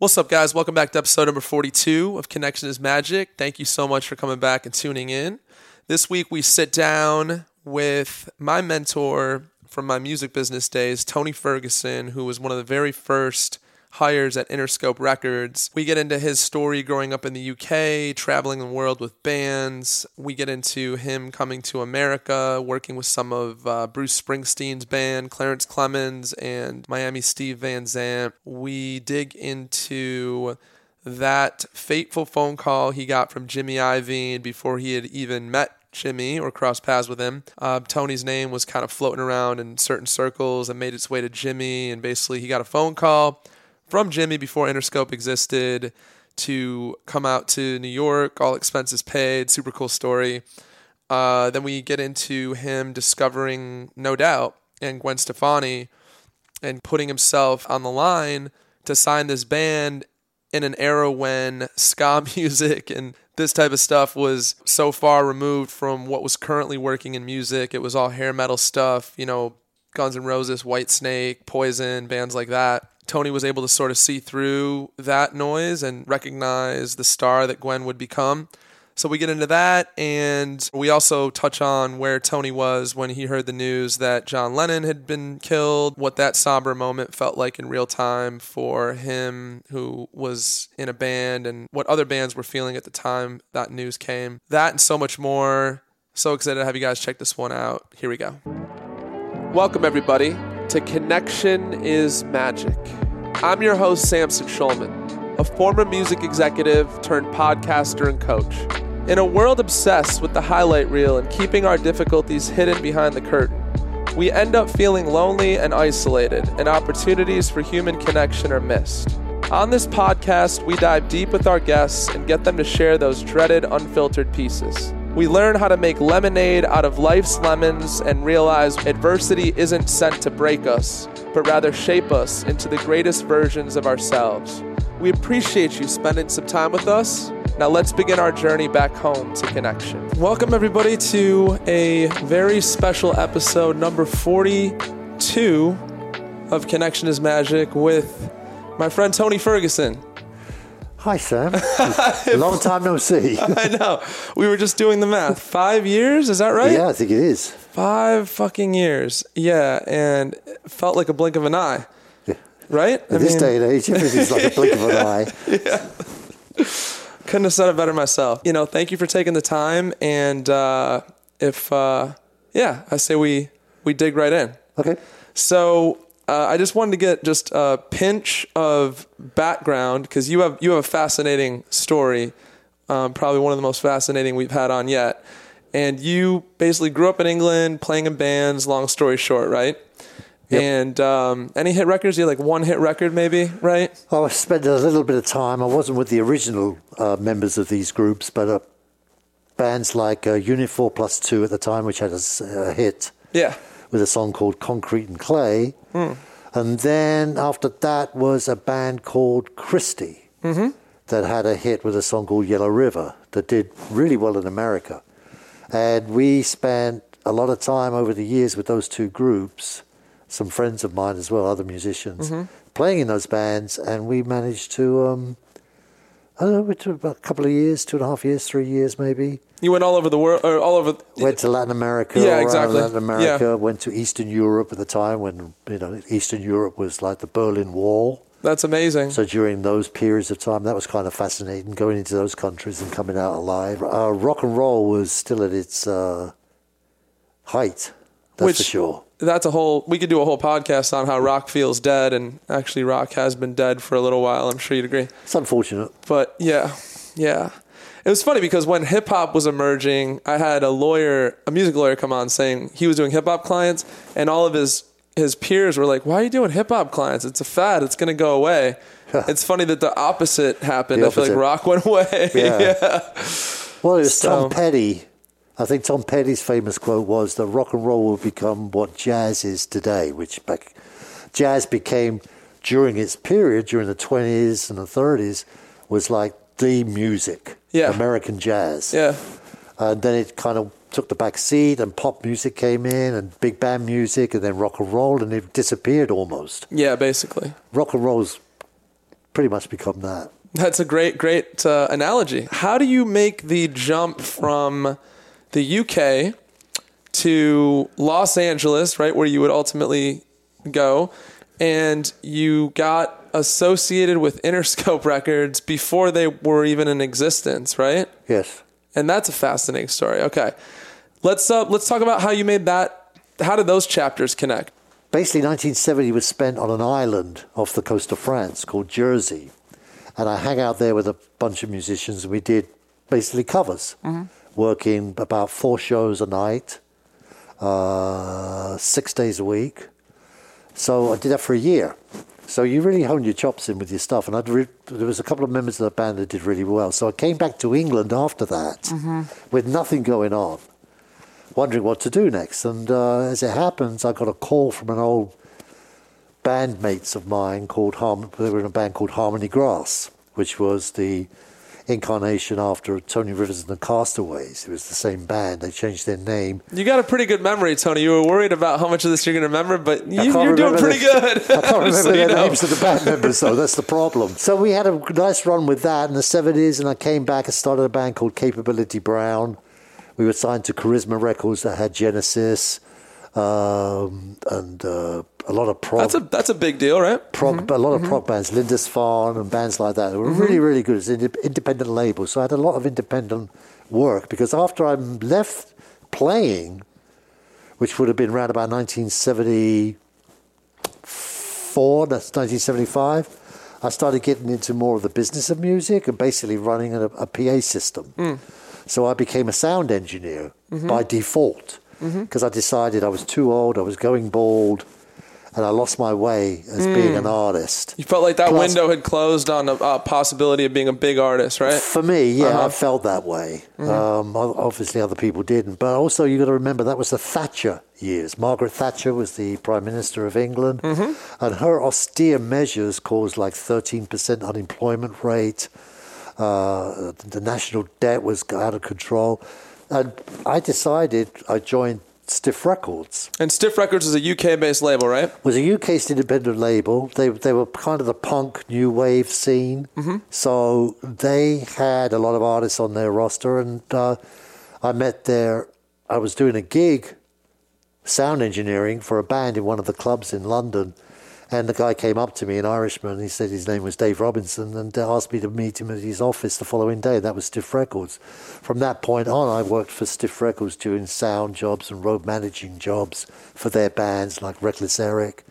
What's up, guys? Welcome back to episode number 42 of Connection is Magic. Thank you so much for coming back and tuning in. This week, we sit down with my mentor from my music business days, Tony Ferguson, who was one of the very first hires at Interscope Records. We get into his story growing up in the UK, traveling the world with bands. We get into him coming to America, working with some of uh, Bruce Springsteen's band, Clarence Clemons, and Miami Steve Van Zandt. We dig into that fateful phone call he got from Jimmy Iovine before he had even met Jimmy or crossed paths with him. Uh, Tony's name was kind of floating around in certain circles and made its way to Jimmy. And basically, he got a phone call from Jimmy before Interscope existed to come out to New York, all expenses paid. Super cool story. Uh, then we get into him discovering No Doubt and Gwen Stefani and putting himself on the line to sign this band in an era when ska music and this type of stuff was so far removed from what was currently working in music. It was all hair metal stuff, you know, Guns N' Roses, White Snake, Poison, bands like that. Tony was able to sort of see through that noise and recognize the star that Gwen would become. So we get into that, and we also touch on where Tony was when he heard the news that John Lennon had been killed, what that somber moment felt like in real time for him, who was in a band, and what other bands were feeling at the time that news came. That and so much more. So excited to have you guys check this one out. Here we go. Welcome, everybody, to Connection is Magic. I'm your host, Samson Schulman, a former music executive turned podcaster and coach. In a world obsessed with the highlight reel and keeping our difficulties hidden behind the curtain, we end up feeling lonely and isolated, and opportunities for human connection are missed. On this podcast, we dive deep with our guests and get them to share those dreaded, unfiltered pieces. We learn how to make lemonade out of life's lemons and realize adversity isn't sent to break us, but rather shape us into the greatest versions of ourselves. We appreciate you spending some time with us. Now let's begin our journey back home to connection. Welcome, everybody, to a very special episode, number 42 of Connection is Magic with my friend Tony Ferguson. Hi, Sam. Long time no see. I know. We were just doing the math. Five years, is that right? Yeah, I think it is. Five fucking years. Yeah, and it felt like a blink of an eye. Right? In this day and age, everything's like a blink of an eye. yeah. Couldn't have said it better myself. You know, thank you for taking the time. And uh, if, uh, yeah, I say we we dig right in. Okay. So uh, I just wanted to get just a pinch of background because you have you have a fascinating story, um, probably one of the most fascinating we've had on yet. And you basically grew up in England, playing in bands. Long story short, right? Yep. And um, any hit records? You had like one hit record, maybe, right? I spent a little bit of time. I wasn't with the original uh, members of these groups, but uh, bands like uh, Unit Four Plus Two at the time, which had a, a hit. Yeah with a song called Concrete and Clay. Mm. And then after that was a band called Christie mm-hmm. that had a hit with a song called Yellow River that did really well in America. And we spent a lot of time over the years with those two groups, some friends of mine as well, other musicians, mm-hmm. playing in those bands, and we managed to. Um, I don't know, we took about a couple of years, two and a half years, three years maybe. You went all over the world, or all over. Went to Latin America. Yeah, exactly. Latin America. Yeah. Went to Eastern Europe at the time when you know Eastern Europe was like the Berlin Wall. That's amazing. So during those periods of time, that was kind of fascinating, going into those countries and coming out alive. Uh, rock and roll was still at its uh, height. That's Which, for sure. That's a whole. We could do a whole podcast on how rock feels dead, and actually, rock has been dead for a little while. I'm sure you'd agree. It's unfortunate, but yeah, yeah. It was funny because when hip hop was emerging, I had a lawyer, a music lawyer, come on saying he was doing hip hop clients, and all of his his peers were like, "Why are you doing hip hop clients? It's a fad. It's going to go away." it's funny that the opposite happened. The I feel like rock went away. Yeah. yeah. Well, it was So- Tom Petty. I think Tom Petty's famous quote was that rock and roll will become what jazz is today, which back, jazz became during its period, during the 20s and the 30s, was like the music, Yeah. American jazz. Yeah. And then it kind of took the back seat and pop music came in and big band music and then rock and roll and it disappeared almost. Yeah, basically. Rock and roll's pretty much become that. That's a great, great uh, analogy. How do you make the jump from the UK to Los Angeles, right, where you would ultimately go, and you got associated with Interscope Records before they were even in existence, right? Yes. And that's a fascinating story. Okay, let's uh, let's talk about how you made that. How did those chapters connect? Basically, 1970 was spent on an island off the coast of France called Jersey, and I hang out there with a bunch of musicians, and we did basically covers, working about four shows a night, uh, six days a week. So I did that for a year. So you really honed your chops in with your stuff, and I'd re- there was a couple of members of the band that did really well. So I came back to England after that with nothing going on, wondering what to do next. And uh, as it happens, I got a call from an old bandmates of mine called Harm- they were in a band called Harmony Grass, which was the incarnation after Tony Rivers and the Castaways. It was the same band. They changed their name. You got a pretty good memory, Tony. You were worried about how much of this you're going to remember, but you, you're can't doing pretty the- good. I can't remember So the names of the band members, though. That's the problem. So we had a nice run with that in the 70s, and I came back and started a band called Capability Brown. We were signed to Charisma Records that had Genesis um, and uh, a lot of prog. That's a that's a big deal, right? prog, mm-hmm. a lot of mm-hmm. prog bands, Lindisfarne and bands like that. They were mm-hmm. really, really good. It's an independent label. So I had a lot of independent work because after I left playing, which would have been around about 1974, that's 1975, I started getting into more of the business of music and basically running a, a PA system. Mm. So I became a sound engineer by default because I decided I was too old, I was going bald, and I lost my way as being an artist. You felt like that Plus- window had closed on a, a possibility of being a big artist, right? For me, yeah, Uh-huh. I felt that way. Mm-hmm. Um, obviously, other people didn't. But also, you got to remember that was the Thatcher years. Margaret Thatcher was the Prime Minister of England, Mm-hmm. and her austere measures caused like 13% unemployment rate. Uh, the national debt was out of control. And I decided I joined Stiff Records And Stiff Records is a UK based label, right? It was a UK independent label. They they were kind of the punk new wave scene, so they had a lot of artists on their roster, and uh, I met there. I was doing a gig, sound engineering for a band in one of the clubs in London, and the guy came up to me, an Irishman. He said his name was Dave Robinson, and uh, asked me to meet him at his office the following day. That was Stiff Records. From that point on, I worked for Stiff Records doing sound jobs and road managing jobs for their bands like Reckless Eric,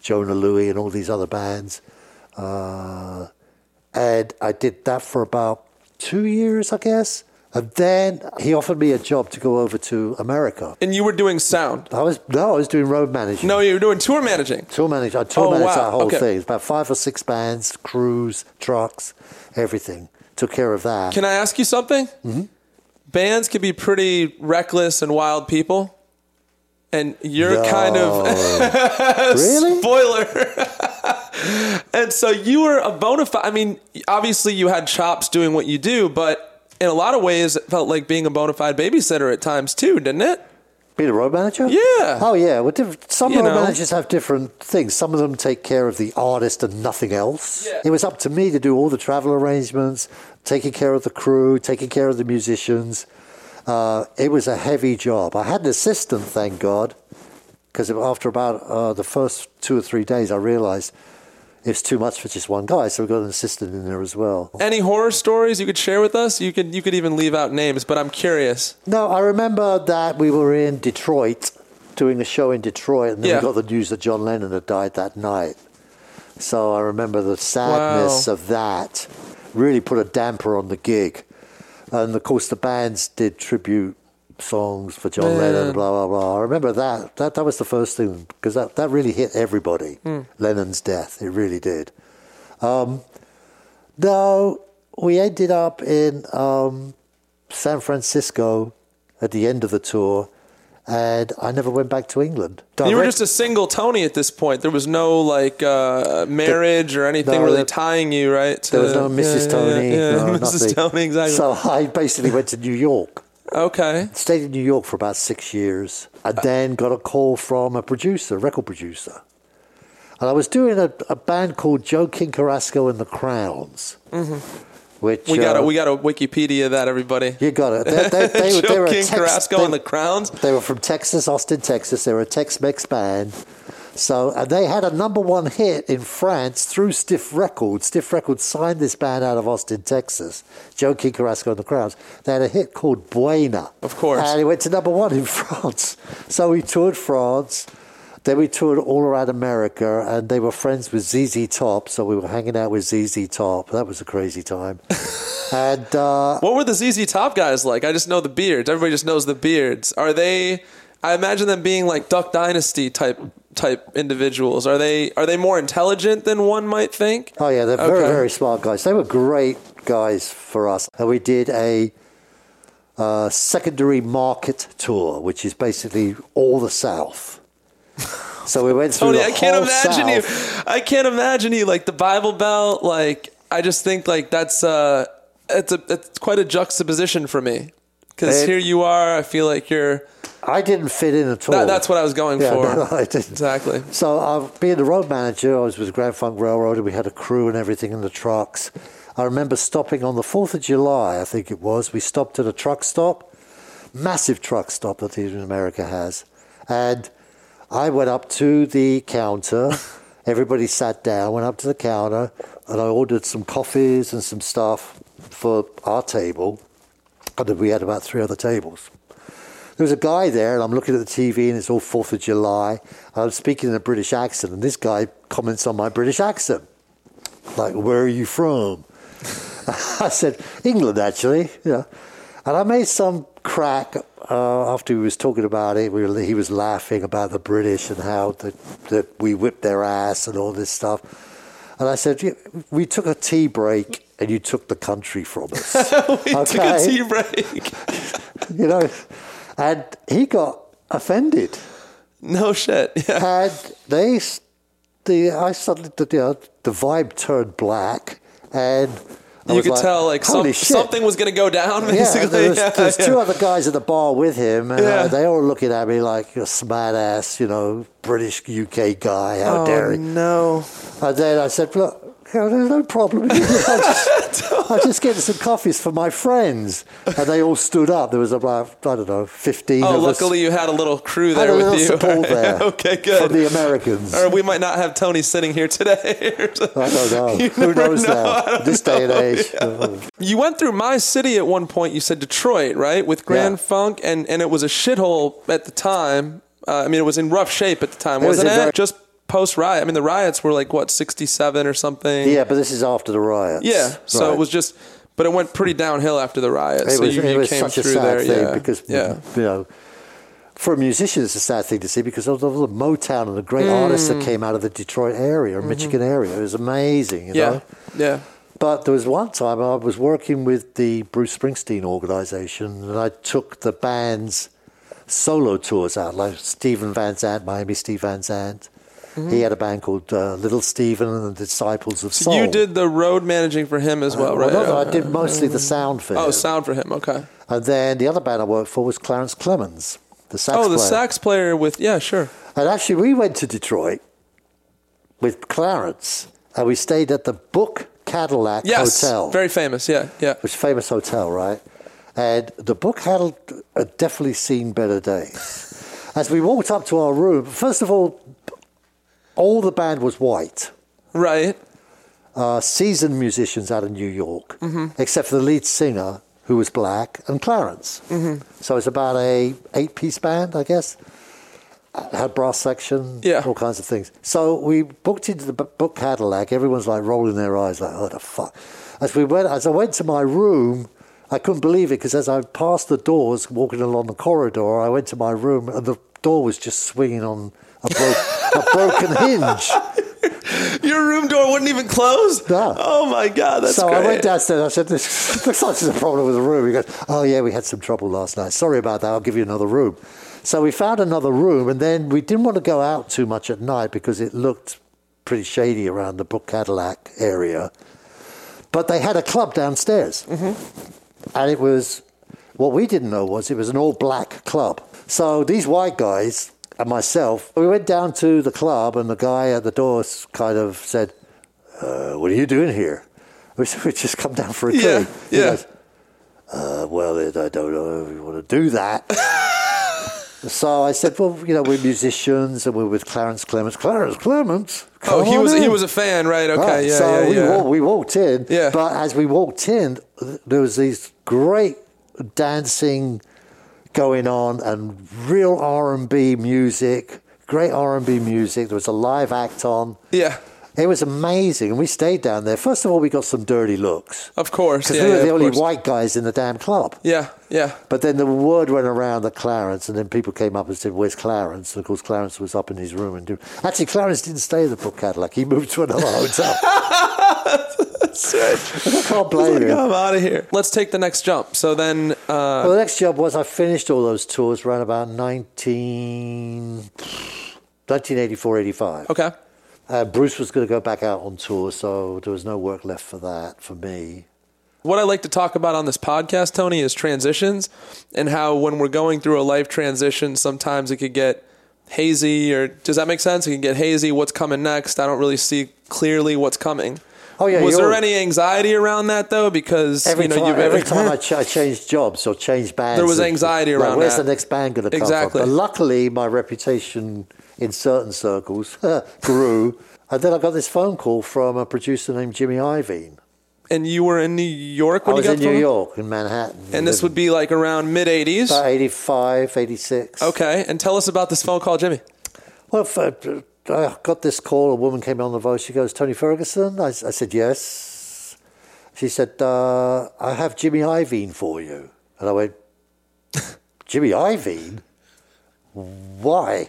Jona Lewie, and all these other bands. Uh, and I did that for about two years, I guess. And then he offered me a job to go over to America. And you were doing sound. I was no, I was doing road managing. No, you were doing tour managing. Tour manage. I tour Oh, managed wow. that whole Okay. thing. About five or six bands, crews, trucks, everything. Took care of that. Can I ask you something? Mm-hmm. Bands can be pretty reckless and wild people. And you're kind of really? spoiler. and so you were a bona fide. I mean, obviously you had chops doing what you do, but in a lot of ways, it felt like being a bona fide babysitter at times too, didn't it? Being a road manager? Yeah. Oh yeah. Well, diff- some You road know. managers have different things. Some of them take care of the artist and nothing else. Yeah. It was up to me to do all the travel arrangements, taking care of the crew, taking care of the musicians. Uh, it was a heavy job. I had an assistant, thank God, because after about uh, the first two or three days, I realized it's too much for just one guy. So we've got an assistant in there as well. Any horror stories you could share with us? You could you could even leave out names, but I'm curious. No, I remember that we were in Detroit doing a show in Detroit, and then Yeah. we got the news that John Lennon had died that night. So I remember the sadness Wow. of that really put a damper on the gig. And of course, the bands did tribute songs for John Lennon, blah, blah, blah. I remember that. That, that was the first thing, because that, that really hit everybody, Hmm. Lennon's death. It really did. Um, no, we ended up in um, San Francisco at the end of the tour, and I never went back to England. You were just a single Tony at this point. There was no like uh, marriage or anything No, really tying you, right? there was no Mrs. yeah, Tony, Yeah, yeah, no, Mrs. nothing. Tony, exactly. So I basically went to New York. Okay. Stayed in New York for about six years, and then got a call from a producer, record producer. And I was doing a, a band called Joe King Carrasco and the Crowns. Which We got uh, to we got to Wikipedia that everybody. you got it. They, they, they, they Joe were King Tex- Carrasco they- and the Crowns. They were from Texas, Austin, Texas. They were a Tex-Mex band. So and they had a number one hit in France through Stiff Records. Stiff Records signed this band out of Austin, Texas. Joe King Carrasco and the Crowns. They had a hit called Buena. Of course. And it went to number one in France. So we toured France. Then we toured all around America, and they were friends with ZZ Top. So we were hanging out with ZZ Top. That was a crazy time. and uh, What were the ZZ Top guys like? I just know the beards. Everybody just knows the beards. Are they? I imagine them being like Duck Dynasty type type individuals. Are they? Are they more intelligent than one might think? Oh yeah, they're very Okay. very smart guys. They were great guys for us, and we did a uh, secondary market tour, which is basically all the South. So we went through Tony, I can't imagine South. you. I can't imagine you like the Bible Belt. Like I just think like that's uh, it's a it's quite a juxtaposition for me because here you are. I feel like you're. I didn't fit in at all. That, that's what I was going Yeah, for. no, I didn't. Exactly. So, uh, being the road manager, I was with Grand Funk Railroad, and we had a crew and everything in the trucks. I remember stopping on the 4th of July, I think it was. We stopped at a truck stop, massive truck stop that even America has. And I went up to the counter. Everybody sat down, went up to the counter, and I ordered some coffees and some stuff for our table. And we had about three other tables there was a guy there, and I'm looking at the TV, and it's all Fourth of July. I'm speaking in a British accent, and this guy comments on my British accent, like, "Where are you from?" I said, "England, actually." Yeah, and I made some crack uh, after he was talking about it. We were, he was laughing about the British and how that that we whipped their ass and all this stuff. And I said, "Yeah, "We took a tea break, and you took the country from us." we took a Okay. tea break. you know, and he got offended. No shit. Yeah. And they, the I suddenly, the, you know, the vibe turned black, and I You could tell like some, something was going to go down. Yeah, Basically. there was, Yeah, there yeah. two other guys at the bar with him, and Yeah. uh, they all looking at me like you're a smart ass, you know, British UK guy. How dare Oh he? no. And then I said, look. Know, There's no problem. I'm just, I'm just getting some coffees for my friends. And they all stood up. There was about, I don't know, 15 Oh, of us. luckily you had a little crew Had there a with little you. support there okay, good. from the Americans. or we might not have Tony sitting here today. I don't know. You Who knows know. Now? This day and age. you went through my city at one point. You said Detroit, right? With Grand Yeah. Funk, and and it was a shithole at the time. Uh, I mean, it was in rough shape at the time, It was wasn't a it? very- Just post riot. I mean, the riots were like what sixty seven or something. Yeah, but this is after the riots. Yeah. So Right. it was just, but it went pretty downhill after the riot. It so was, you, it you was came such a sad there, thing yeah. because, yeah. you know, for a musician, it's a sad thing to see because of all the Motown and the great Mm. artists that came out of the Detroit area, or Michigan area. It was amazing, you Mm-hmm. Yeah. know. Yeah. But there was one time I was working with the Bruce Springsteen organization, and I took the band's solo tours out, like Steven Van Zandt, Miami Steve Van Zandt. He had a band called uh, Little Steven and the Disciples of Soul. You did the road managing for him as uh, well, Well, right? no, no, I did uh, mostly the mm. sound for Oh, him. sound for him. Okay. And then the other band I worked for was Clarence Clemons, the sax Oh, the player. sax player with yeah, sure. And actually, we went to Detroit with Clarence, and we stayed at the Book Cadillac Yes, Hotel. very famous. Yeah, yeah. which a famous hotel, right? And the book had definitely seen better days. As we walked up to our room, first of all, all the band was white, Right. uh, seasoned musicians out of New York, Mm-hmm. except for the lead singer who was black and Clarence. Mm-hmm. So it's about a eight piece band, I guess. Had brass section, Yeah. all kinds of things. So we booked into the book Cadillac. Everyone's like rolling their eyes, like, "Oh, the fuck!" As we went, as I went to my room, I couldn't believe it because as I passed the doors, walking along the corridor, I went to my room and the door was just swinging on a, bro- a broken hinge. Your room door wouldn't even close. No. Oh my god, that's so great. I went downstairs. I said, "This looks like there's a problem with the room." He goes, "Oh yeah, we had some trouble last night. Sorry about that. I'll give you another room." So we found another room, and then we didn't want to go out too much at night because it looked pretty shady around the Book Cadillac area. But they had a club downstairs, mm-hmm. and it was what we didn't know was it was an all black club. So these white guys and myself, we went down to the club, and the guy at the door kind of said, uh, "What are you doing here?" We said, "We just come down for a Yeah, drink." Yeah. goes, uh, "Well, I don't know if you want to do that." so I said, "Well, you know, we're musicians, and we're with Clarence Clemons. Clarence Clemons." Oh, he was he was a fan, right? Okay, Right, yeah, so yeah, we, yeah. wa- we walked in, Yeah. but as we walked in, there was these great dancing going on and real R and B music, great R and B music. There was a live act on. yeah, It was amazing, and we stayed down there. First of all, we got some dirty looks of course. because Yeah, we were yeah, the only course. white guys in the damn club. Yeah, yeah. But then the word went around that Clarence, and then people came up and said, "Where's Clarence?" And of course, Clarence was up in his room and do. Actually, Clarence didn't stay at the book Cadillac. He moved to another hotel. I can't blame Like, him. I'm out of here. Let's take the next jump. So then, uh, Well, the next job was I finished all those tours around about 19, 1984, 85. okay. Uh, Bruce was going to go back out on tour, so there was no work left for that for me. What I like to talk about on this podcast, Tony, is transitions and how when we're going through a life transition, sometimes it could get hazy. Or does that make sense? It can get hazy. What's coming next? I don't really see clearly what's coming. Oh, yeah, Was there any anxiety around that though? Because Every you know time, you've every time I, ch- I changed jobs or changed bands, There was anxiety like, around Where's that. the next band going to come Exactly. from? But luckily, my reputation in certain circles grew, and then I got this phone call from a producer named Jimmy Iovine. and you were in New York I when was you got in New phone- York, in Manhattan. And this would be like around mid '80s. about 85, 86. Okay, and tell us about this phone call, Jimmy. Well, f- uh, I got this call. A woman came on the voice. She goes, Tony Ferguson? I said, yes. She said, uh, I have Jimmy Iovine for you. And I went, Jimmy Iovine? Why?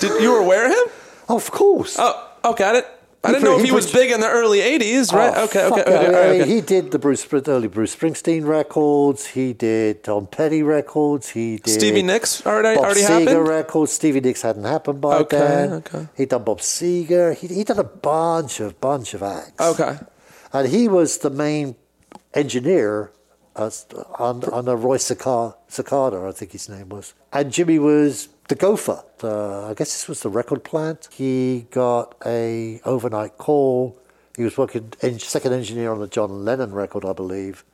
Did you were aware of him? Of course. Oh, okay. I didn't. I didn't know if he he was big in the early '80s, right? Oh, okay, okay, okay, okay, I mean, okay. He did the Bruce, early Bruce Springsteen records. He did Tom Petty records. He did Stevie Nicks already Bob already Seger happened. records. Stevie Nicks hadn't happened by Okay, then. okay. He done Bob Seger. He he done a bunch of bunch of acts. Okay, and he was the main engineer uh, on on the Roy Cicala, Cicala, I think his name was, and Jimmy was the gopher. The, I guess this was the record plant. He got a overnight call. He was working en- second engineer on the John Lennon record, I believe.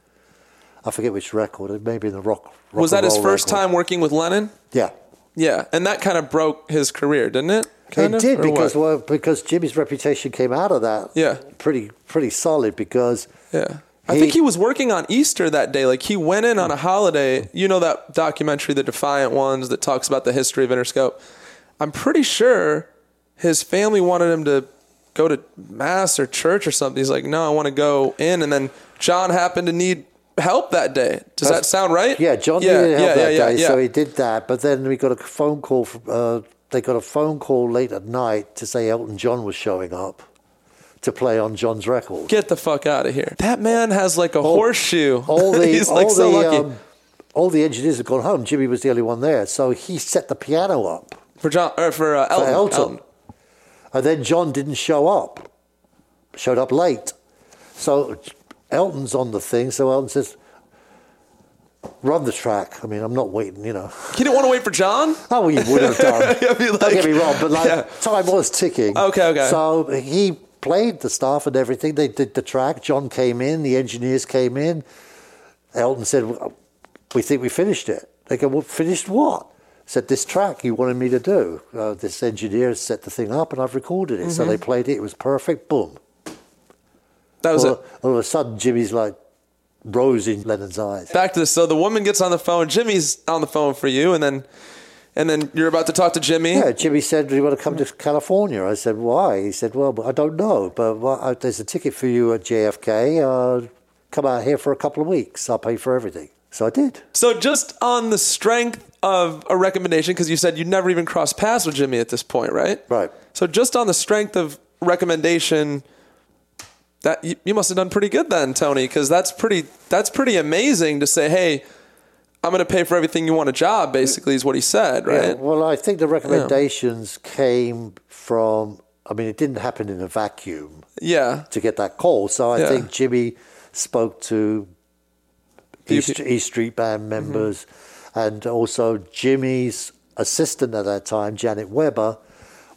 I forget which record. It may be the rock. rock was that his first record. time working with Lennon? Yeah. Yeah, and that kind of broke his career, didn't it? Kind it of, did because well, because Jimmy's reputation came out of that. Yeah. pretty pretty solid because yeah. I think he was working on Easter that day. Like he went in on a holiday. You know that documentary, The Defiant Ones, that talks about the history of Interscope. I'm pretty sure his family wanted him to go to mass or church or something. He's like, no, I want to go in. And then John happened to need help that day. Does that sound right? Yeah, John yeah, needed help yeah, that yeah, day, so he did that. But then we got a phone call. From, uh, they got a phone call late at night to say Elton John was showing up to play on John's record. Get the fuck out of here. That man has like a horseshoe. All the He's all like so the lucky. um, all the engineers had gone home. Jimmy was the only one there, so he set the piano up for John or for, uh, for Elton. Elton. Elton. And then John didn't show up, showed up late. So Elton's on the thing. So Elton says, "Run the track." I mean, I'm not waiting, you know. He didn't want to wait for John. Oh, he would have done. I mean, Don't get me wrong, but like Yeah. time was ticking. Okay, okay. So he played the staff and everything. They did the track. John came in. The engineers came in. Elton said, "Well, "We think we finished it." They go, "Well, finished what?" Said this track you wanted me to do. Uh, this engineer set the thing up, and I've recorded it. Mm-hmm. So they played it. It was perfect. Boom. That was All, it. all of a sudden, Jimmy's like rose in Lennon's eyes. Back to this. So the woman gets on the phone. Jimmy's on the phone for you, and then and then you're about to talk to Jimmy. Yeah, Jimmy said, "Do you want to come to California?" I said, "Why?" He said, "Well, I don't know, but well, uh, there's a ticket for you at JFK. Uh, come out here for a couple of weeks. I'll pay for everything." So I did. So just on the strength of a recommendation, because you said you never even crossed paths with Jimmy at this point, right? Right. So just on the strength of recommendation, that you, you must have done pretty good then, Tony, because that's pretty that's pretty amazing to say, hey, I'm going to pay for everything you want a job. Basically, is what he said, right? Yeah, well, I think the recommendations came from. I mean, it didn't happen in a vacuum Yeah. to get that call. So I Yeah. think Jimmy spoke to East, East Street Mm-hmm. Band members, and also Jimmy's assistant at that time, Janet Weber,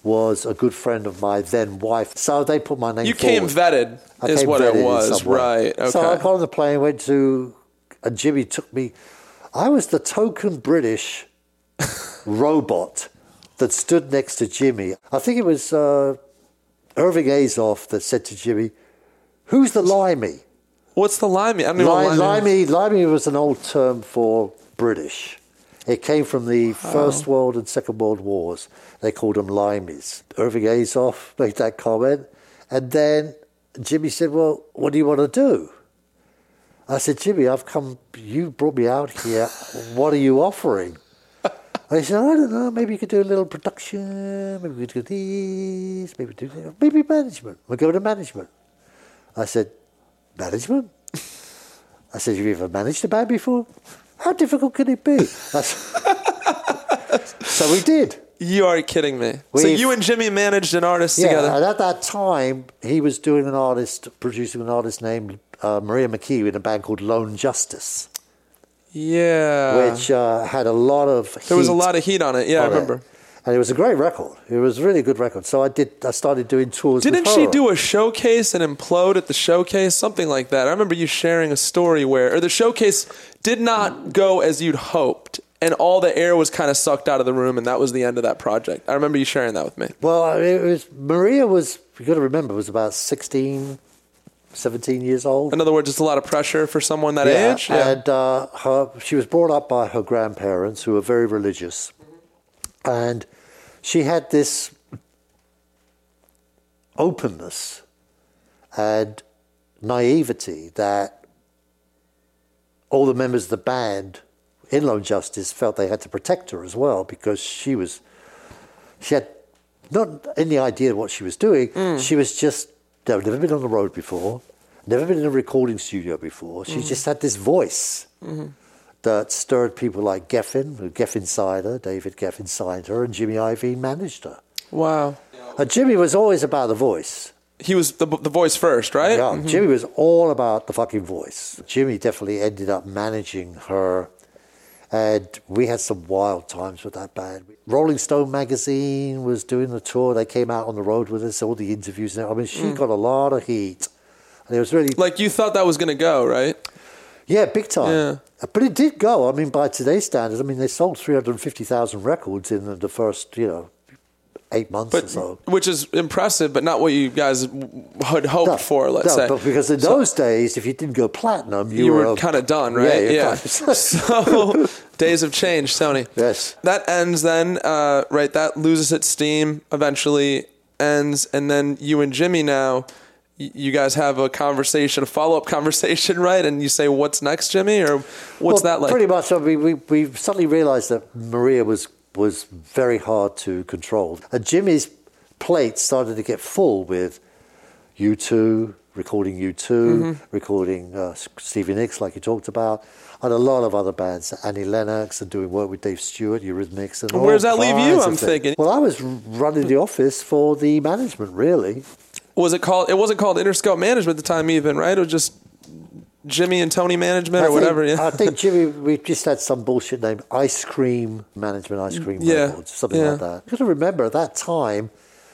was a good friend of my then wife. So they put my name You forward. came vetted, I is came what it vetted in was, right? Okay. So I got on the plane, went to, and Jimmy took me. I was the token British robot that stood next to Jimmy. I think it was uh, Irving Azoff that said to Jimmy, "Who's the limey?" What's the limey? I don't even Li- limey. limey, was an old term for British. It came from the First World and Second World Wars. They called them limeys. Irving Azoff made that comment. And then Jimmy said, Well, what do you want to do? I said, Jimmy, I've come, you brought me out here. What are you offering? I said, I don't know, maybe you could do a little production, maybe we could do this, maybe do that, maybe management. We'll go to management. I said, Management? I said, Have you ever managed a band before? How difficult can it be? So we did. You are kidding me. so We've- you and Jimmy managed an artist Yeah, together. and at that time, he was doing an artist, producing an artist named uh, Maria McKee in a band called Lone Justice, yeah. which uh, had a lot of. there was a lot of heat on it. Yeah, I on it. remember. And it was a great record. It was a really good record. So I did. I started doing tours. Didn't she do a showcase and implode at the showcase? Something like that. I remember you sharing a story where, or the showcase did not go as you'd hoped, and all the air was kind of sucked out of the room, and that was the end of that project. I remember you sharing that with me. Well, it was Maria was. You got to remember, was about 16, 17 years old. In other words, it's a lot of pressure for someone that Yeah, age. Yeah. And uh, her, she was brought up by her grandparents, who were very religious, and she had this openness and naivety that all the members of the band in Lone Justice felt they had to protect her as well because she was she had not any idea what she was doing. She was just no, never been on the road before, never been in a recording studio before. She mm. just had this voice mm-hmm. that stirred people like Geffen, who Geffen signed her, David Geffen signed her, and Jimmy Iovine managed her. wow. And Jimmy was always about the voice. He was the, the voice first, right? Yeah, mm-hmm. Jimmy was all about the fucking voice. Jimmy definitely ended up managing her, and we had some wild times with that band. Rolling Stone magazine was doing the tour. They came out on the road with us, all the interviews. I mean, she mm. got a lot of heat, and it was really Like you thought that was going to go, right? yeah, big time. Yeah. But it did go. I mean, by today's standards, I mean they sold three hundred fifty thousand records in the- the first, you know, eight months or so. which is impressive, but not what you guys had hoped for. Let's no, say. but because in those days, if you didn't go platinum, you, you were, were kind of done, right? you're Yeah. so days have changed, Tony. Yes. That ends then, uh, right? That loses its steam. Eventually ends, and then you and Jimmy now, you guys have a conversation, a follow up conversation, right? And you say, "What's next, Jimmy?" Or what's Well, that like? Pretty much. I mean, we we suddenly realised that Maria was was very hard to control, and Jimmy's plate started to get full with U two recording U 2 Mm-hmm. recording uh, Stevie Nicks, like you talked about, and a lot of other bands, Annie Lennox, and doing work with Dave Stewart, Eurythmics, and all where does that leave you, I'm thinking? Well, I was running the office for the management, really. was it called? It wasn't called Interscope Management at the time, even, right? It was just Jimmy and Tony Management or I whatever. Think, yeah. I think Jimmy, we just had some bullshit name, Ice Cream Management, Ice Cream Yeah, Records, something yeah. like that. You've got to remember at that time,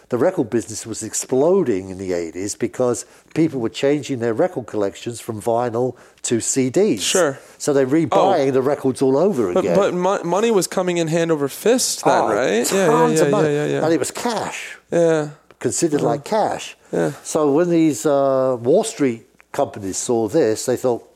the record business was exploding in the 80s because people were changing their record collections from vinyl to CDs. Sure. So they're rebuying the records all over But, again. but mo- money was coming in hand over fist then, Oh, right? Yeah, yeah, yeah, yeah, yeah, yeah. And it was cash, yeah. considered like cash. Yeah. So when these uh, Wall Street companies saw this, they thought,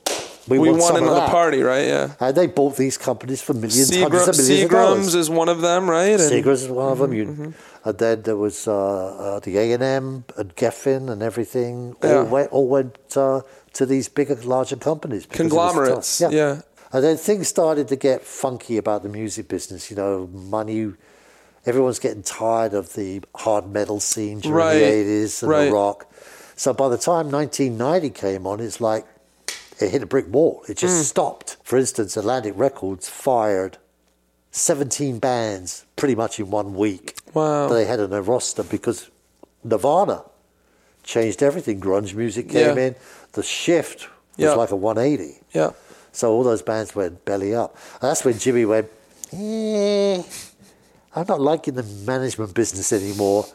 we, We want, of another party, right? Yeah. And they bought these companies for millions, Seagram- hundreds of millions of Seagram's dollars. is one of them, right? And- Seagrams is one of them. You, Mm-hmm. And then there was uh, uh, the A and M and Geffen and everything. All Yeah. went, all went uh, to these bigger, larger companies. because it was Conglomerates, tough. yeah. And then things started to get funky about the music business. You know, money. Everyone's getting tired of the hard metal scene during Right, the eighties and right. the rock. So by the time 1990 came on, it's like it hit a brick wall. It just stopped. For instance, Atlantic Records fired 17 bands pretty much in one week. Wow. They had on their roster because Nirvana changed everything. Grunge music came Yeah. in. The shift was Yeah. like a 180. Yeah. So all those bands went belly up. And that's when Jimmy went, eh, I'm not liking the management business anymore.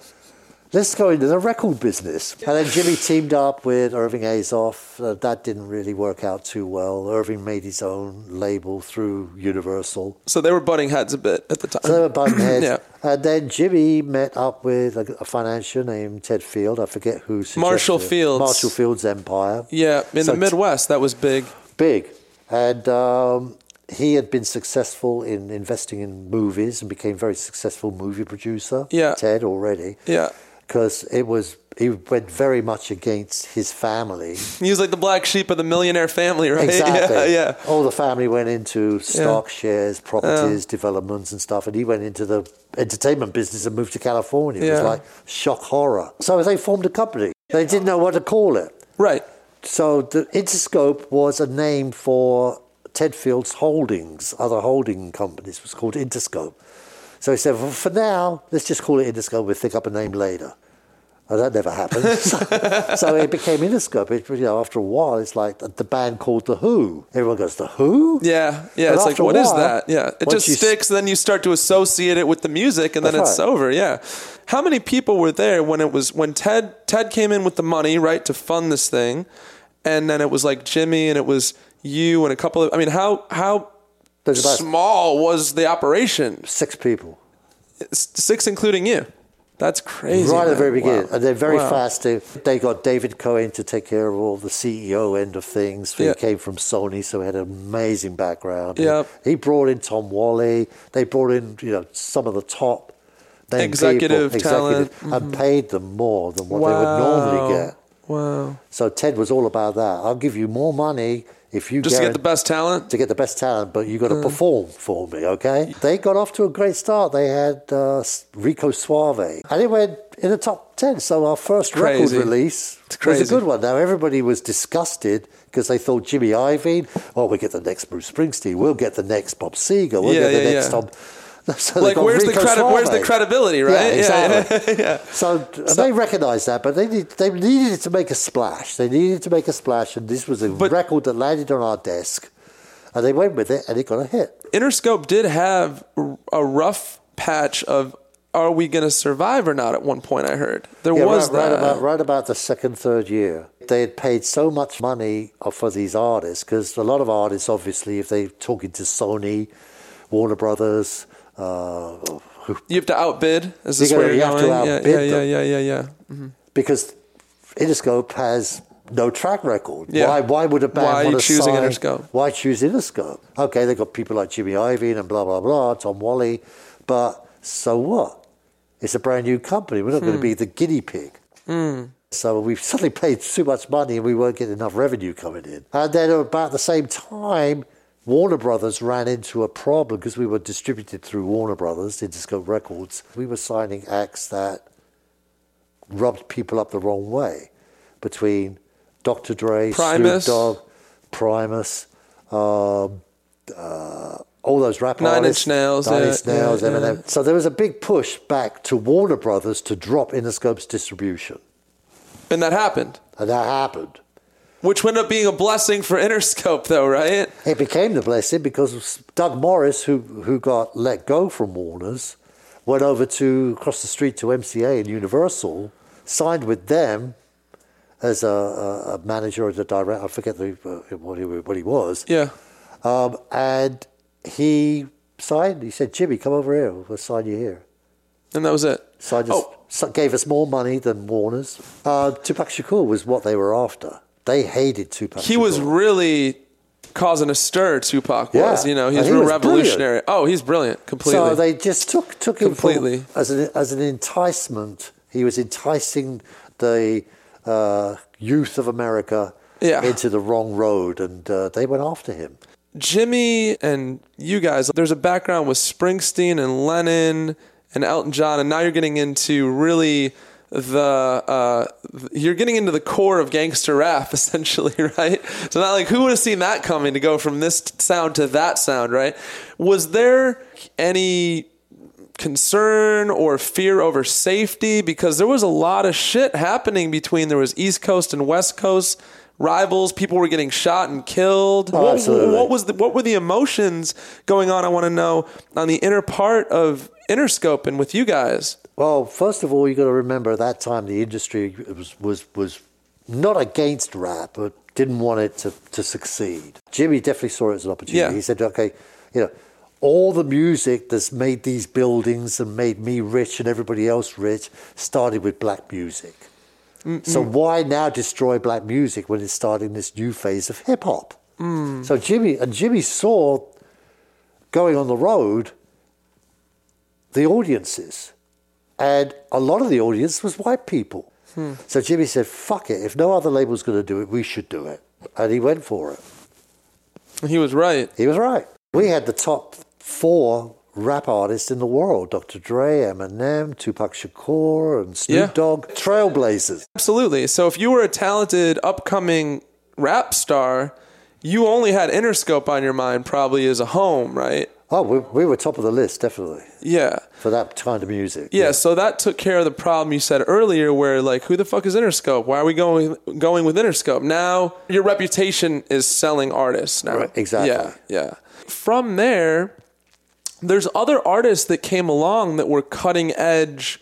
Let's go into the record business. And then Jimmy teamed up with Irving Azoff. Uh, that didn't really work out too well. Irving made his own label through Universal. So they were butting heads a bit at the time. So they were butting heads. Yeah. And then Jimmy met up with a, a financier named Ted Field. I forget who. Marshall. Fields. Marshall Fields Empire. yeah, in So the Midwest, that was big. big. And um, he had been successful in investing in movies and became a very successful movie producer. Yeah. Ted already. Yeah. Because it was, he went very much against his family. He was like the black sheep of the millionaire family, right? Exactly. Yeah, yeah. All the family went into stock shares, properties, developments, and stuff, and he went into the entertainment business and moved to California. It was like shock horror. So they formed a company. They didn't know what to call it. Right. So the Interscope was a name for Ted Field's holdings, other holding companies. It was called Interscope. So he said, well, for now, let's just call it Interscope. We'll think up a name later. And that never happened. so, so it became Interscope. It, you know, after a while, it's like the, the band called The Who. Everyone goes, The Who? Yeah, yeah. But it's like, what is that? Yeah, it just you s- sticks. Then you start to associate it with the music, and then it's right. over. Yeah. How many people were there when it was when Ted Ted came in with the money, right, to fund this thing, and then it was like Jimmy and it was you and a couple of. I mean, how how small was the operation? six people. Six, including you. That's crazy. right at the very beginning. Wow. And then very Wow. fast, they, they got David Cohen to take care of all the CEO end of things. He Yeah. came from Sony, so he had an amazing background. Yeah. He, he brought in Tom Whalley. They brought in, you know, some of the top Executive people, talent. Mm-hmm. and paid them more than what they would normally get. Wow. So Ted was all about that. I'll give you more money if you Just to get the best talent. to get the best talent, but you got to perform for me, okay? They got off to a great start. They had uh, Rico Suave, and it went in the top 10. So our first record release was crazy. a good one. Now, everybody was disgusted because they thought Jimmy Iovine, oh, we'll get the next Bruce Springsteen, we'll get the next Bob Seger, we'll Yeah, get the yeah, next yeah. Tom. So Like, where's the Rico credi- where's the credibility, right? Yeah, exactly. yeah. Uh, so, they recognized that, but they need, they needed to make a splash. They needed to make a splash, and this was a But- record that landed on our desk, and they went with it, and it got a hit. Interscope did have a rough patch of are we going to survive or not at one point I heard. There Yeah, was right, right that. about right about the second third year, they had paid so much money for these artists because a lot of artists, obviously, if they're talking to Sony, Warner Brothers, uh, who, you have to outbid. Is this where you have to going? yeah, outbid yeah, yeah, them. yeah, yeah, yeah. because Interscope has no track record. Yeah. Why? Why would a band Why want to choosing sign- Interscope? Why choose Interscope? Okay, they've got people like Jimmy Iovine and blah blah blah, Tom Whalley, but so what? It's a brand new company. We're not Hmm. going to be the guinea pig. So we suddenly paid too much money and we weren't getting enough revenue coming in. And then about the same time, Warner Brothers ran into a problem because we were distributed through Warner Brothers, Interscope Records. We were signing acts that rubbed people up the wrong way between Dr. Dre, Primus. Snoop Dogg, Primus, um, uh, all those rap Nine Inch. Nails, Nine yeah, Inch Nails, yeah, Eminem. So there was a big push back to Warner Brothers to drop Interscope's distribution. And that happened, And that happened. Which wound up being a blessing for Interscope, though, right? It became the blessing because Doug Morris, who, who got let go from Warner's, went over to across the street to MCA and Universal, signed with them as a, a, a manager or a director. I forget the, uh, what, he, what he was. Yeah. Um, and he signed. He said, "Jimmy, come over here. We'll sign you here." And that was it. Signed us, Oh. gave us more money than Warner's. Uh, Tupac Shakur was what they were after. They hated Tupac. He was really causing a stir, Tupac Yeah. was. You know, he's he revolutionary. Oh, he's brilliant. Completely. So they just took took him Completely. as an as an enticement. He was enticing the uh, youth of America Yeah. into the wrong road, and uh, they went after him. Jimmy and you guys, there's a background with Springsteen and Lennon and Elton John, and now you're getting into really the uh, you're getting into the core of gangster rap essentially, right? So not like who would have seen that coming to go from this sound to that sound, right? Was there any concern or fear over safety because there was a lot of shit happening between there was East Coast and West Coast rivals. People were getting shot and killed. Oh, what, what was the, what were the emotions going on? I want to know on the inner part of Interscope and with you guys. Well, first of all, you've got to remember at that time the industry was was was not against rap, but didn't want it to, to succeed. Jimmy definitely saw it as an opportunity. Yeah. He said, "Okay, you know, all the music that's made these buildings and made me rich and everybody else rich started with black music. So why now destroy black music when it's starting this new phase of hip hop?" Mm. So Jimmy and Jimmy saw going on the road the audiences. And a lot of the audience was white people. Hmm. So Jimmy said, fuck it. If no other label's going to do it, we should do it. And he went for it. He was right. He was right. We had the top four rap artists in the world Dr. Dre, Eminem, Tupac Shakur, and Snoop Yeah. Dogg. Trailblazers. Absolutely. So if you were a talented upcoming rap star, you only had Interscope on your mind probably as a home, right? Oh, we, we were top of the list, definitely, Yeah. for that kind of music. Yeah, so that took care of the problem you said earlier where like who the fuck is Interscope? Why are we going going with Interscope? Now your reputation is selling artists now. Right, exactly. Yeah, yeah. From there there's other artists that came along that were cutting edge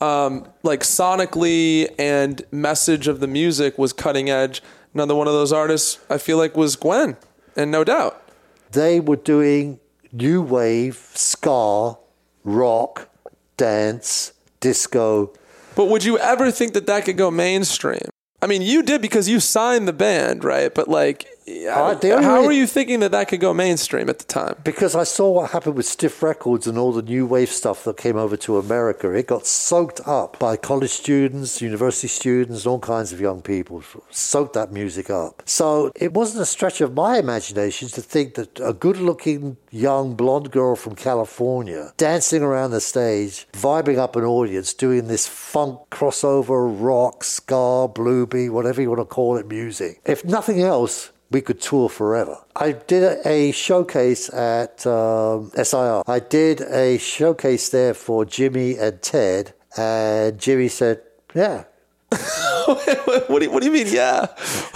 um, like sonically and message of the music was cutting edge. Another one of those artists I feel like was Gwen, and no doubt. They were doing new wave, ska, rock, dance, disco. But would you ever think that that could go mainstream? I mean, you did because you signed the band, right? But like, Uh, the how were you thinking that that could go mainstream at the time? Because I saw what happened with Stiff Records and all the new wave stuff that came over to America. It got soaked up by college students, university students, all kinds of young people. Soaked that music up. So it wasn't a stretch of my imagination to think that a good looking young blonde girl from California dancing around the stage, vibing up an audience, doing this funk crossover, rock, ska, bluesy, whatever you want to call it, music. If nothing else, we could tour forever. I did a- showcase at um, SIR. I did a showcase there for Jimmy and Ted, and Jimmy said, "Yeah, what, do you, what do you mean? Yeah.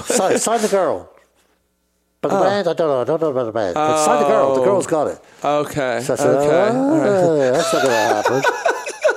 sign, sign the girl." But the band, I don't know. I don't know about the band. But sign the girl. The girl's got it. Okay. So I said, okay. "Oh, that's not going to happen.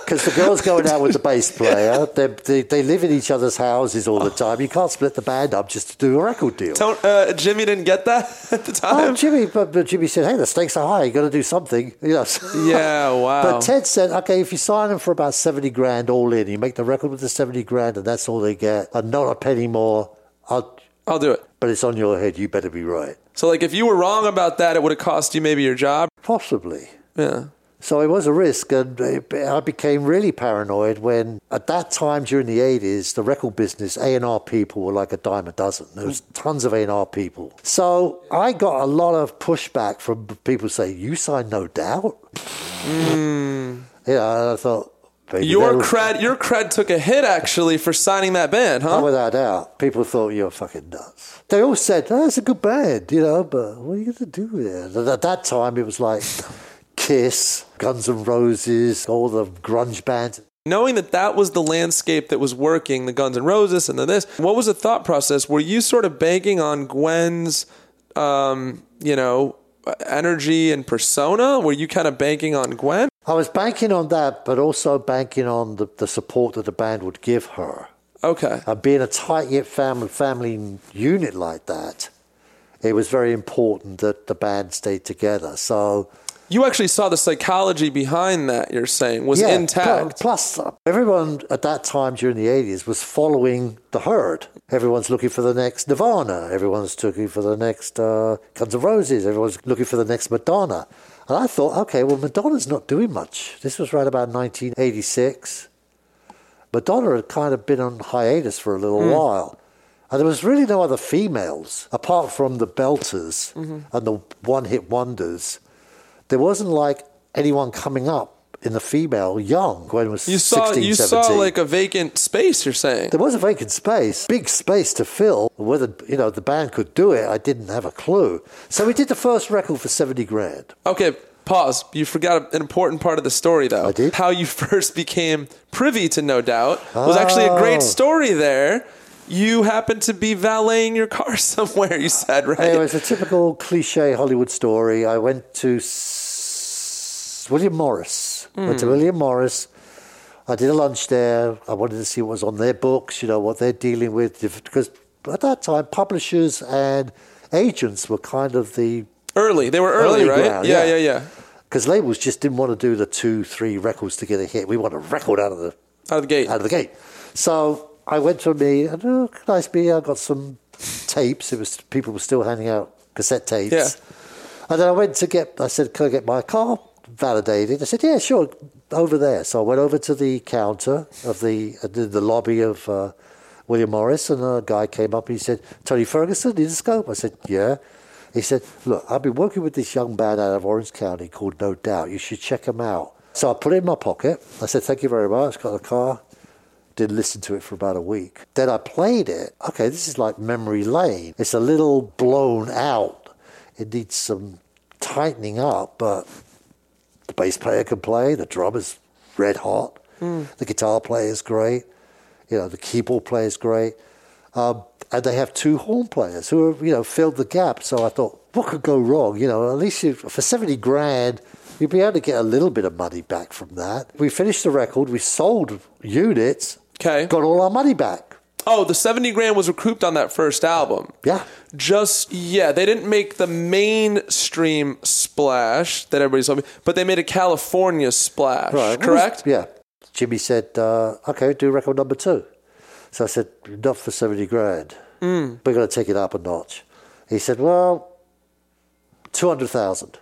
Because the girl's going out with the bass player. They, they, they live in each other's houses all the time. You can't split the band up just to do a record deal. Don't, uh, Jimmy didn't get that at the Oh, time. Jimmy, but, but Jimmy said, "Hey, the stakes are high. You got to do something." You know. yeah. Wow. But Ted said, "Okay, if you sign them for about seventy grand all in, you make the record with the seventy grand, and that's all they get, and not a penny more. I'll, I'll do it. but it's on your head. You better be right. So like, if you were wrong about that, it would have cost you maybe your job. Possibly." Yeah. So it was a risk, and I became really paranoid when, at that time during the '80s, the record business A and R people were like a dime a dozen. There was tons of A and R people. So I got a lot of pushback from people saying, "You signed No Doubt." Hmm. Yeah, and I thought Your cred, your cred took a hit actually for signing that band, huh? Without doubt. People thought you were fucking nuts. They all said, oh, it's a good band, you know, but what are you going to do with it? And at that time, it was like Kiss, Guns N' Roses, all the grunge bands. knowing that that was the landscape that was working, the Guns N' Roses and the this, what was the thought process? Were you sort of banking on Gwen's, um, you know, energy and persona? Were you kind of banking on Gwen? I was banking on that, but also banking on the, the support that the band would give her. Okay. And being a tight knit family, family unit like that, it was very important that the band stayed together. So You actually saw the psychology behind that, you're saying, was pl- intact. Plus, uh, everyone at that time during the 80s was following the herd. Everyone's looking for the next Nirvana. Everyone's looking for the next uh, Guns N' Roses. Everyone's looking for the next Madonna. And I thought, okay, well, Madonna's not doing much. This was right about 1986. Madonna had kind of been on hiatus for a little while. And there was really no other females, apart from the Belters and the one hit wonders. There wasn't like anyone coming up in the female young. Gwen was You saw 16, you 17. saw like a vacant space, you're saying. there was a vacant space, big space to fill. Whether you know the band could do it, I didn't have a clue. So we did the first record for seventy grand. Okay, pause. You forgot an important part of the story, though. I did? How you first became privy to No Doubt was actually a great Oh. story there. You happened to be valeting your car somewhere. You said right. Anyway, it's a typical cliche Hollywood story. I went to S- William Morris. Went to hmm. William Morris. I did a lunch there. I wanted to see what was on their books, you know, what they're dealing with. Because at that time, publishers and agents were kind of the. Early. They were early, Early right? ground, yeah, yeah. yeah, yeah. Because labels just didn't want to do the two, three records to get a hit. We want a record out of the Out of the gate. out of the gate. So I went to me and oh, nice me. I got some tapes. It was people were still handing out cassette tapes. Yeah. And then I went to get. I said, "Can I get my car validated?" I said, "Yeah, sure." Over there. So I went over to the counter of the uh, the, the lobby of uh, William Morris, and a guy came up and he said, "Tony Ferguson, Interscope?" I said, "Yeah." He said, "Look, I've been working with this young band out of Orange County called No Doubt. You should check him out." So I put it in my pocket. I said, "Thank you very much." Got the car didn't listen to it for about a week. Then I played it. Okay, this is like memory lane. It's a little blown out. It needs some tightening up, but the bass player can play. The drummer's red hot. The guitar player is great. You know, the keyboard player is great. Um, and they have two horn players who have, you know, filled the gap. So I thought, what could go wrong? You know, at least you, for 70 grand, you'd be able to get a little bit of money back from that. We finished the record, we sold units, Okay. got all our money back. Oh, the 70 grand was recouped on that first album. Yeah. Just, yeah, they didn't make the mainstream splash that everybody's hoping, but they made a California splash, Right. correct? Yeah. Jimmy said, uh, okay, do record number two. So I said, not for 70 grand. Mm. We're going to take it up a notch. He said, well, 200,000.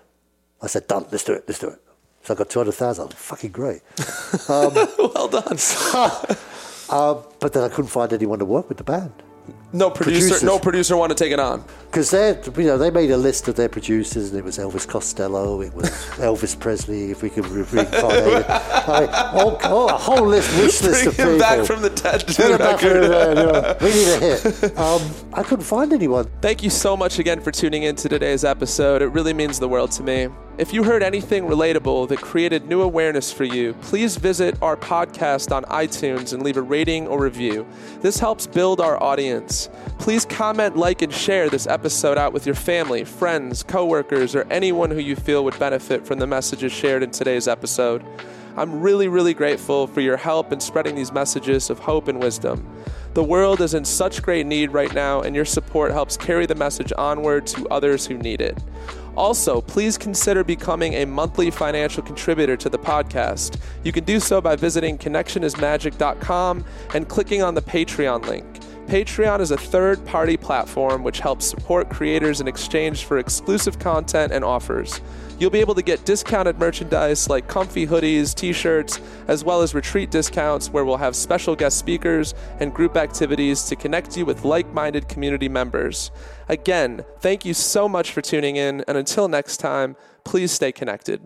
I said, done, let's do it, let's do it. So I got 200,000. Fucking great. well done. Uh, but then I couldn't find anyone to work with the band. No producer, Producers. no producer wanted to take it on. Because they, you know, they made a list of their producers, and it was Elvis Costello, it was Elvis Presley, if we could re- reincarnate. I all, all, a whole list, wish list of Bring him people. back from the dead to back from yeah. We need a hit. Um, I couldn't find anyone. Thank you so much again for tuning in to today's episode. It really means the world to me. If you heard anything relatable that created new awareness for you, please visit our podcast on iTunes and leave a rating or review. This helps build our audience. Please comment, like, and share this episode out with your family, friends, coworkers, or anyone who you feel would benefit from the messages shared in today's episode. I'm really, really grateful for your help in spreading these messages of hope and wisdom. The world is in such great need right now, and your support helps carry the message onward to others who need it. Also, please consider becoming a monthly financial contributor to the podcast. You can do so by visiting connectionismagic.com and clicking on the Patreon link. Patreon is a third party platform which helps support creators in exchange for exclusive content and offers. You'll be able to get discounted merchandise like comfy hoodies, t shirts, as well as retreat discounts where we'll have special guest speakers and group activities to connect you with like minded community members. Again, thank you so much for tuning in, and until next time, please stay connected.